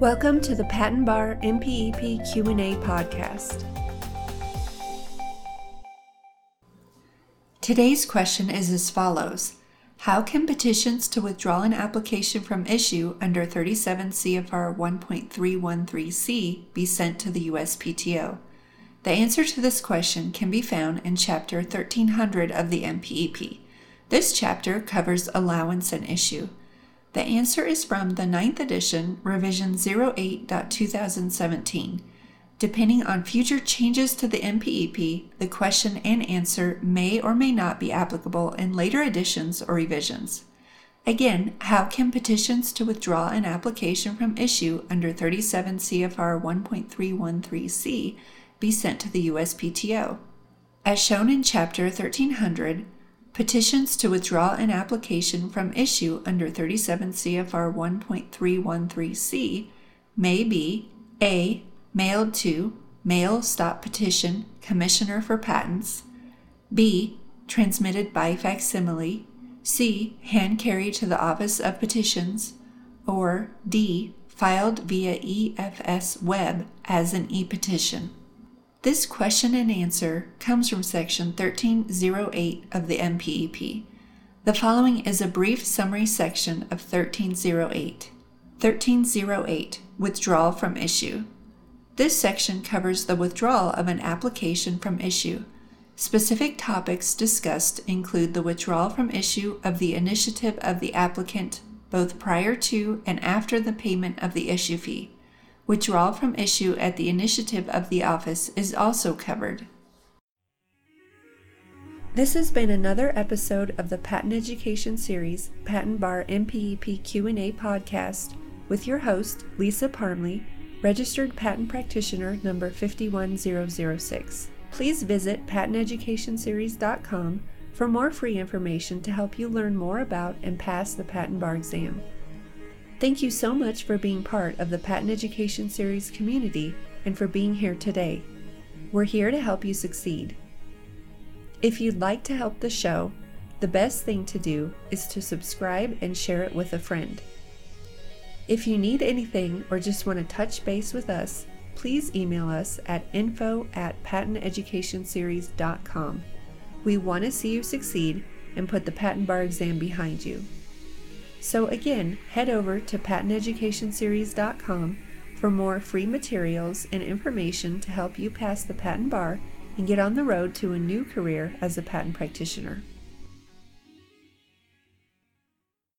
Welcome to the Patent Bar MPEP Q&A podcast. Today's question is as follows: How can petitions to withdraw an application from issue under 37 CFR 1.313C be sent to the USPTO? The answer to this question can be found in Chapter 1300 of the MPEP. This chapter covers allowance and issue. The answer is from the 9th edition, revision 08.2017. Depending on future changes to the MPEP, the question and answer may or may not be applicable in later editions or revisions. Again, how can petitions to withdraw an application from issue under 37 CFR 1.313C be sent to the USPTO? As shown in Chapter 1300, Petitions to withdraw an application from issue under 37 CFR 1.313C may be A. Mailed to Mail Stop Petition Commissioner for Patents, B. Transmitted by facsimile, C. Hand carried to the Office of Petitions, or D. Filed via EFS Web as an e petition. This question and answer comes from Section 1308 of the MPEP. The following is a brief summary section of 1308. 1308 Withdrawal from Issue. This section covers the withdrawal of an application from issue. Specific topics discussed include the withdrawal from issue of the initiative of the applicant both prior to and after the payment of the issue fee Withdrawal from issue at the initiative of the office is also covered. This has been another episode of the Patent Education Series Patent Bar MPEP Q&A podcast with your host Lisa Parmley, registered patent practitioner number 51006. Please visit patenteducationseries.com for more free information to help you learn more about and pass the patent bar exam. Thank you so much for being part of the Patent Education Series community and for being here today. We're here to help you succeed. If you'd like to help the show, the best thing to do is to subscribe and share it with a friend. If you need anything or just want to touch base with us, please email us at info at patenteducationseries.com. We want to see you succeed and put the patent bar exam behind you. So again, head over to patenteducationseries.com for more free materials and information to help you pass the patent bar and get on the road to a new career as a patent practitioner.